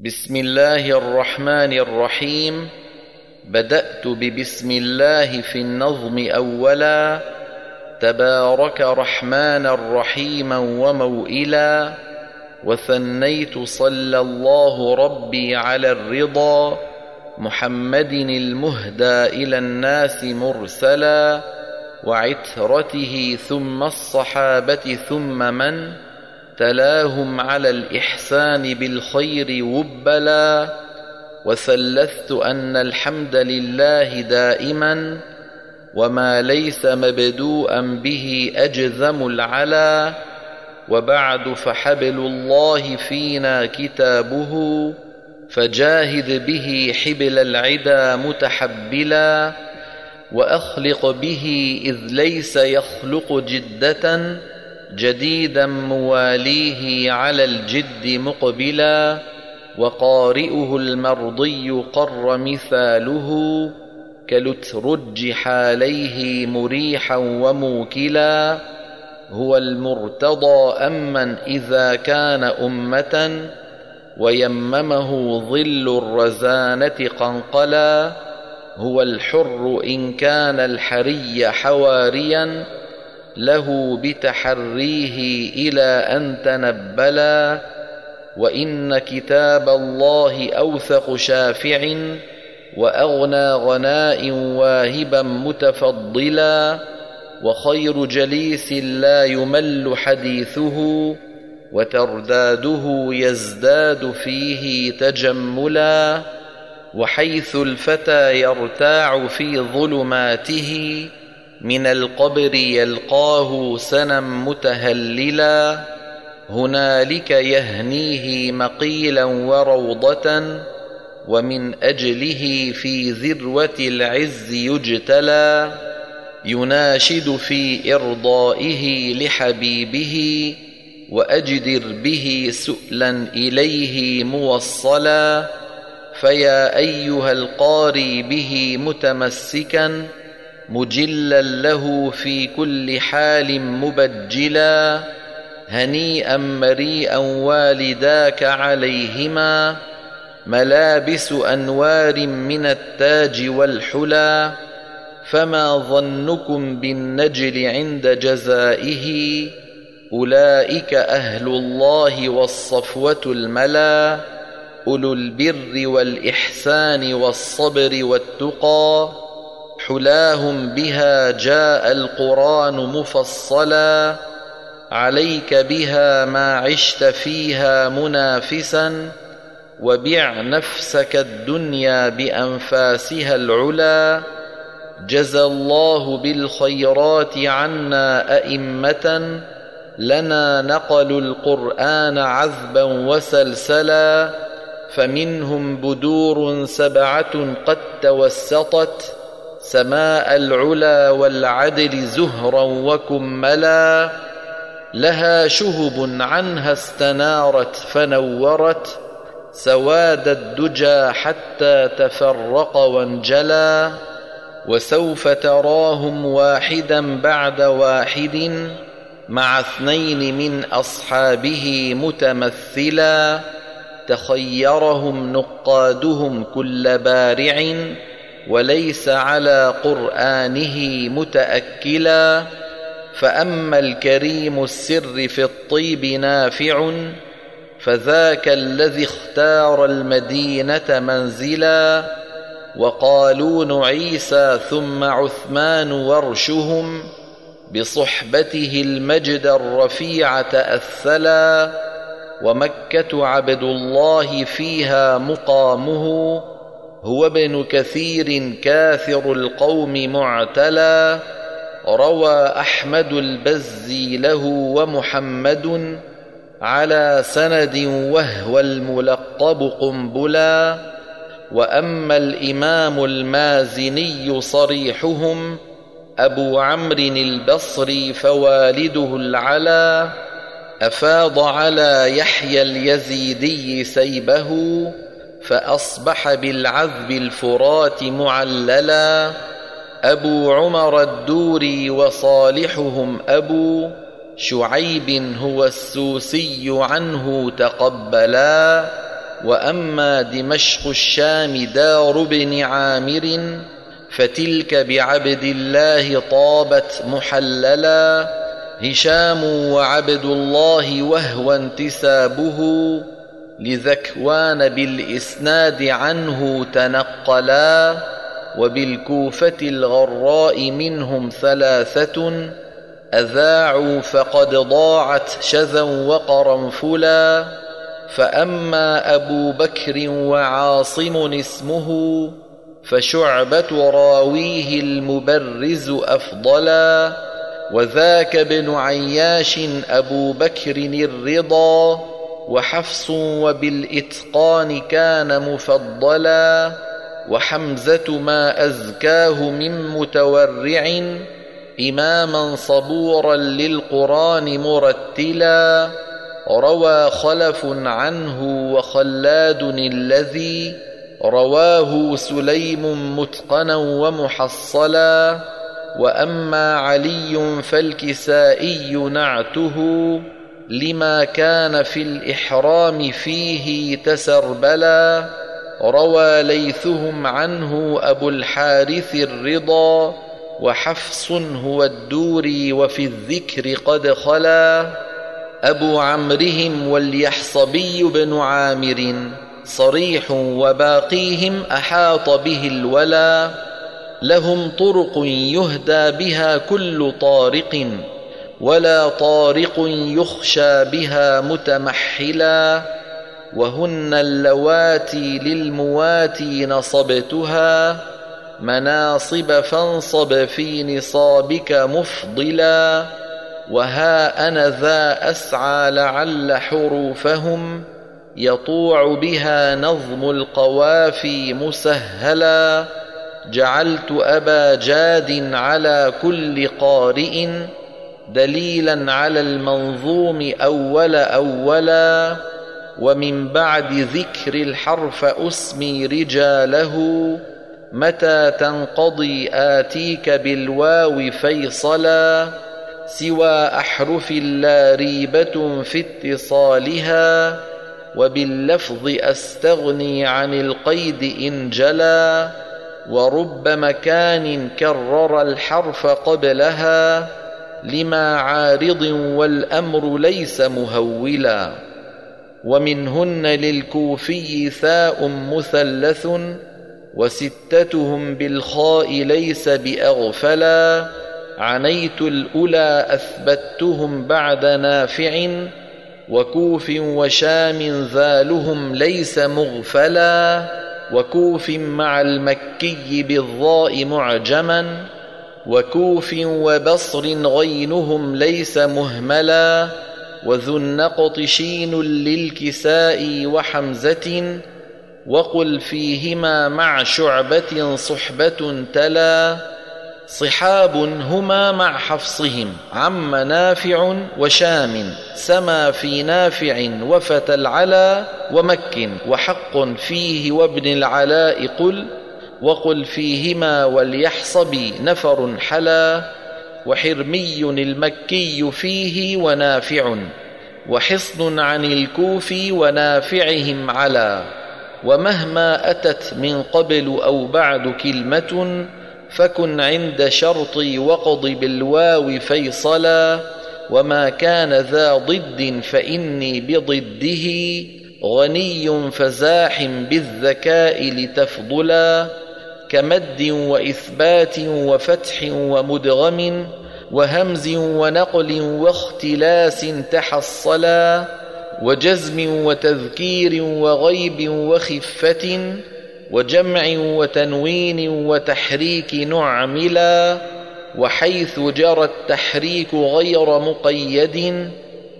بسم الله الرحمن الرحيم. بدأت ببسم الله في النظم أولا. تبارك رحمن رحيما وموئلا. وثنيت صلى الله ربي على الرضا. محمد المهدى إلى الناس مرسلا. وعترته ثم الصحابة ثم من تلاهم على الإحسان بالخير وبلا وثلثت أن الحمد لله دائما وما ليس مبدوءا به أجزم العلا وبعد فحبل الله فينا كتابه فجاهد به حبل العدا متحبلا وأخلق به إذ ليس يخلق جدة جديدا مواليه على الجد مقبلا وقارئه المرضي قر مثاله كلترج حاليه مريحا وموكلا هو المرتضى أمن إذا كان أمة ويممه ظل الرزانة قنقلا هو الحر إن كان الحري حواريا له بتحريه إلى أن تنبلا وإن كتاب الله أوثق شافع وأغنى غناء واهبا متفضلا وخير جليس لا يمل حديثه وترداده يزداد فيه تجملا وحيث الفتى يرتاع في ظلماته من القبر يلقاه سنا متهللا هنالك يهنيه مقيلا وروضة ومن أجله في ذروة العز يجتلى يناشد في إرضائه لحبيبه وأجدر به سؤلا إليه موصلا فيا أيها القاري به متمسكا مجلا له في كل حال مبجلا هنيئا مريئا والداك عليهما ملابس أنوار من التاج والحلى فما ظنكم بالنجل عند جزائه أولئك أهل الله والصفوة الملا أولو البر والإحسان والصبر والتقى. حلاهم بها جاء القرآن مفصلا عليك بها ما عشت فيها منافسا وبع نفسك الدنيا بأنفاسها العلا جزى الله بالخيرات عنا أئمة لنا نقلوا القرآن عذبا وسلسلا فمنهم بدور سبعة قد توسطت سماء العلا والعدل زهرا وكملا لها شهب عنها استنارت فنورت سواد الدجى حتى تفرق وانجلى وسوف تراهم واحدا بعد واحد مع اثنين من أصحابه متمثلا تخيرهم نقادهم كل بارع وليس على قرآنه متأكلا فأما الكريم السر في الطيب نافع فذاك الذي اختار المدينة منزلا وقالون عيسى ثم عثمان ورشهم بصحبته المجد الرفيع تأثلا ومكة عبد الله فيها مقامه هو ابن كثير كاثر القوم معتلى روى أحمد البزي له ومحمد على سند وهو الملقب قنبلا وأما الإمام المازني صريحهم أبو عمرو البصري فوالده العلا أفاض على يحيى اليزيدي سيبه فأصبح بالعذب الفرات معللا. أبو عمر الدوري وصالحهم أبو شعيب هو السوسي عنه تقبلا. وأما دمشق الشام دار بن عامر فتلك بعبد الله طابت محللا. هشام وعبد الله وهو انتسابه. لذكوان بالإسناد عنه تنقلا وبالكوفة الغراء منهم ثلاثة أذاعوا فقد ضاعت شذا وقرنفلا فأما أبو بكر وعاصم اسمه فشعبة راويه المبرز أفضلا وذاك ابن عياش أبو بكر الرضا وحفص وبالإتقان كان مفضلا وحمزة ما أزكاه من متورع إماما صبورا للقرآن مرتلا. روى خلف عنه وخلاد الذي رواه سليم متقنا ومحصلا. وأما علي فالكسائي نعته لما كان في الإحرام فيه تسربلا روى ليثهم عنه أبو الحارث الرضا وحفص هو الدوري وفي الذكر قد خلا. أبو عمرهم واليحصبي بن عامر صريح وباقيهم أحاط به الولا. لهم طرق يهدى بها كل طارق. ولا طارق يخشى بها متمحلا وهن اللواتي للمواتي نصبتها مناصب فانصب في نصابك مفضلا وها أنا ذا أسعى لعل حروفهم يطوع بها نظم القوافي مسهلا جعلت أبا جاد على كل قارئ دليلا على المنظوم أول اولا ومن بعد ذكر الحرف أسمي رجاله متى تنقضي آتيك بالواو فيصلا سوى أحرف لا ريبة في اتصالها وباللفظ أستغني عن القيد إن جلا ورب مكان كرر الحرف قبلها لما عارض والأمر ليس مهولا ومنهن للكوفي ثاء مثلث وستتهم بالخاء ليس بأغفلا عنيت الأولى أثبتهم بعد نافع وكوف وشام ذالهم ليس مغفلا وكوف مع المكي بالضاء معجما وكوف وبصر غينهم ليس مهملا وذو النقط شين للكساء وحمزة وقل فيهما مع شعبة صحبة تلا صحاب هما مع حفصهم عم نافع وشام سما في نافع وفتى العلا ومك وحق فيه وابن العلاء قل وقل فيهما وليحصب نفر حلا وحرمي المكي فيه ونافع وحصن عن الكوف ونافعهم على ومهما أتت من قبل أو بعد كلمة فكن عند شرطي وقض بالواو فيصلا وما كان ذا ضد فإني بضده غني فزاح بالذكاء لتفضلا كمد وإثبات وفتح ومدغم وهمز ونقل واختلاس تحصلا وجزم وتذكير وغيب وخفة وجمع وتنوين وتحريك نعملا وحيث جرى التحريك غير مقيد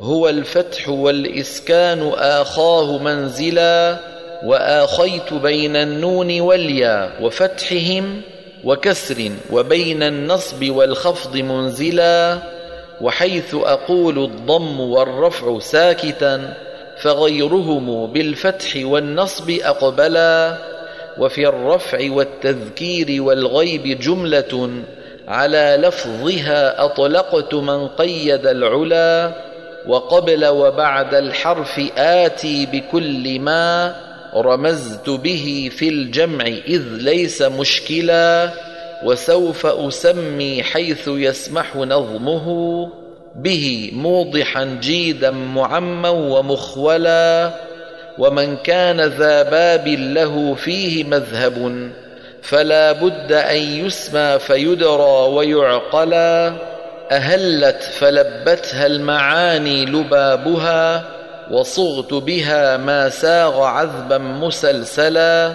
هو الفتح والإسكان آخاه منزلا وآخيت بين النون والياء وفتحهم وكسر وبين النصب والخفض منزلا وحيث أقول الضم والرفع ساكتا فغيرهم بالفتح والنصب أقبلا وفي الرفع والتذكير والغيب جملة على لفظها أطلقت من قيد العلا وقبل وبعد الحرف آتي بكل ما رمزت به في الجمع إذ ليس مشكلا وسوف أسمي حيث يسمح نظمه به موضحا جيدا معما ومخولا ومن كان ذا باب له فيه مذهب فلا بد أن يسمى فيدرى ويعقلا أهلت فلبتها المعاني لبابها وصغت بها ما ساغ عذبا مسلسلا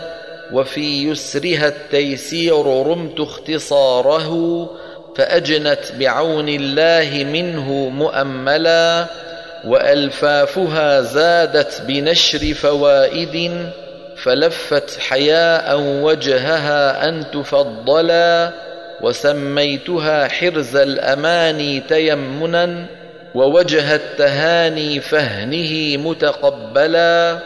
وفي يسرها التيسير رمت اختصاره فأجنت بعون الله منه مؤملا وألفافها زادت بنشر فوائد فلفت حياء وجهها أن تفضلا وسميتها حرز الأماني تيمنا ووجه التهاني فهنه متقبلا.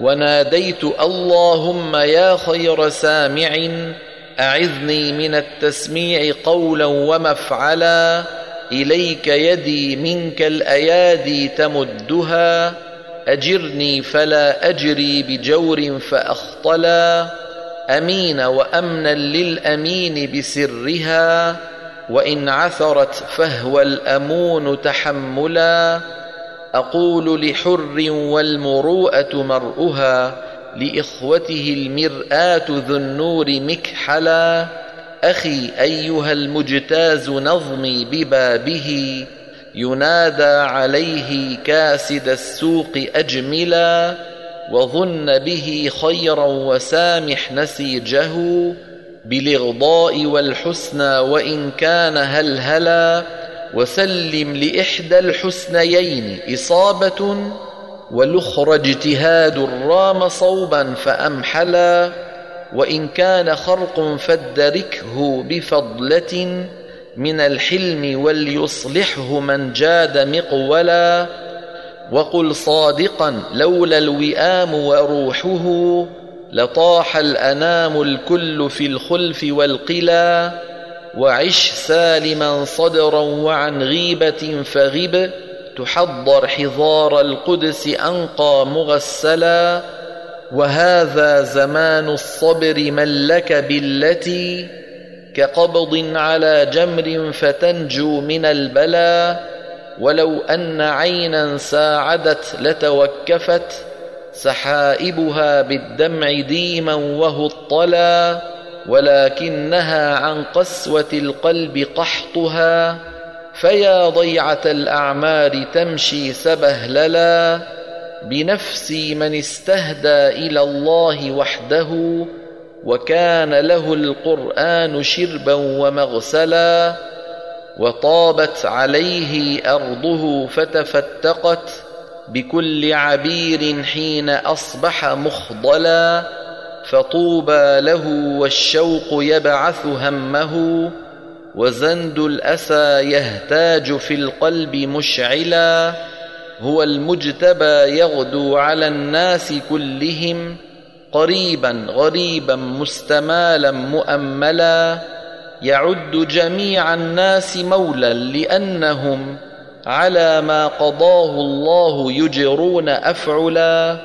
وناديت اللهم يا خير سامع أعذني من التسميع قولا ومفعلا. إليك يدي منك الأيادي تمدها. أجرني فلا أجري بجور فأخطلا. أمين وأمنا للأمين بسرها. وإن عثرت فهو الأمون تحملا أقول لحر والمروءة مرؤها لإخوته المرآة ذو النور مكحلا أخي أيها المجتاز نظمي ببابه ينادى عليه كاسد السوق أجملا وظن به خيرا وسامح نسيجه بالإغضاء والحسنى وإن كان هلهلا وسلم لإحدى الحسنيين إصابة والأخرى اجتهاد رام صوبا فأمحلا وإن كان خرق فادركه بفضلة من الحلم وليصلحه من جاد مقولا. وقل صادقا لولا الوئام وروحه لطاح الأنام الكل في الخلف والقلا وعش سالما صدرا وعن غيبة فغب تحضر حضار القدس أنقى مغسلا. وهذا زمان الصبر من لك بالتي كقبض على جمر فتنجو من البلا. ولو أن عينا ساعدت لتوكفت سحائبها بالدمع ديما وهو الطلا ولكنها عن قسوة القلب قحطها فيا ضيعة الأعمار تمشي سبهللا بنفسي من استهدى إلى الله وحده وكان له القرآن شربا ومغسلا وطابت عليه أرضه فتفتقت بكل عبير حين أصبح مخضلا فطوبى له والشوق يبعث همه وزند الأسى يهتاج في القلب مشعلا هو المجتبى يغدو على الناس كلهم قريبا غريبا مستمالا مؤملا يعد جميع الناس مولا لأنهم على ما قضاه الله يجرون أفعلا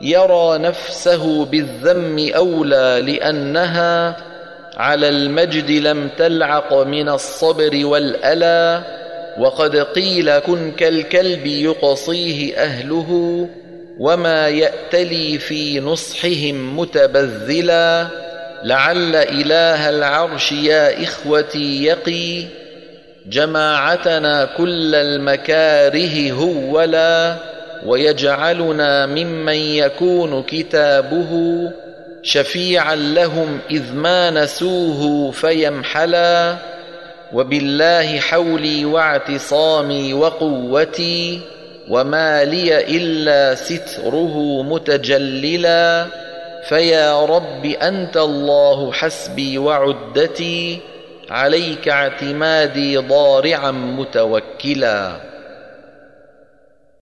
يرى نفسه بالذم أولى لأنها على المجد لم تلعق من الصبر والألا وقد قيل كن كالكلب يقصيه أهله وما يأتلي في نصحهم متبذلا لعل إله العرش يا إخوتي يقي جماعتنا كل المكاره هولا ويجعلنا ممن يكون كتابه شفيعا لهم إذ ما نسوه فيمحلا وبالله حولي واعتصامي وقوتي وما لي إلا ستره متجللا فيا رب أنت الله حسبي وعدتي عليك اعتمادي ضارعا متوكلا.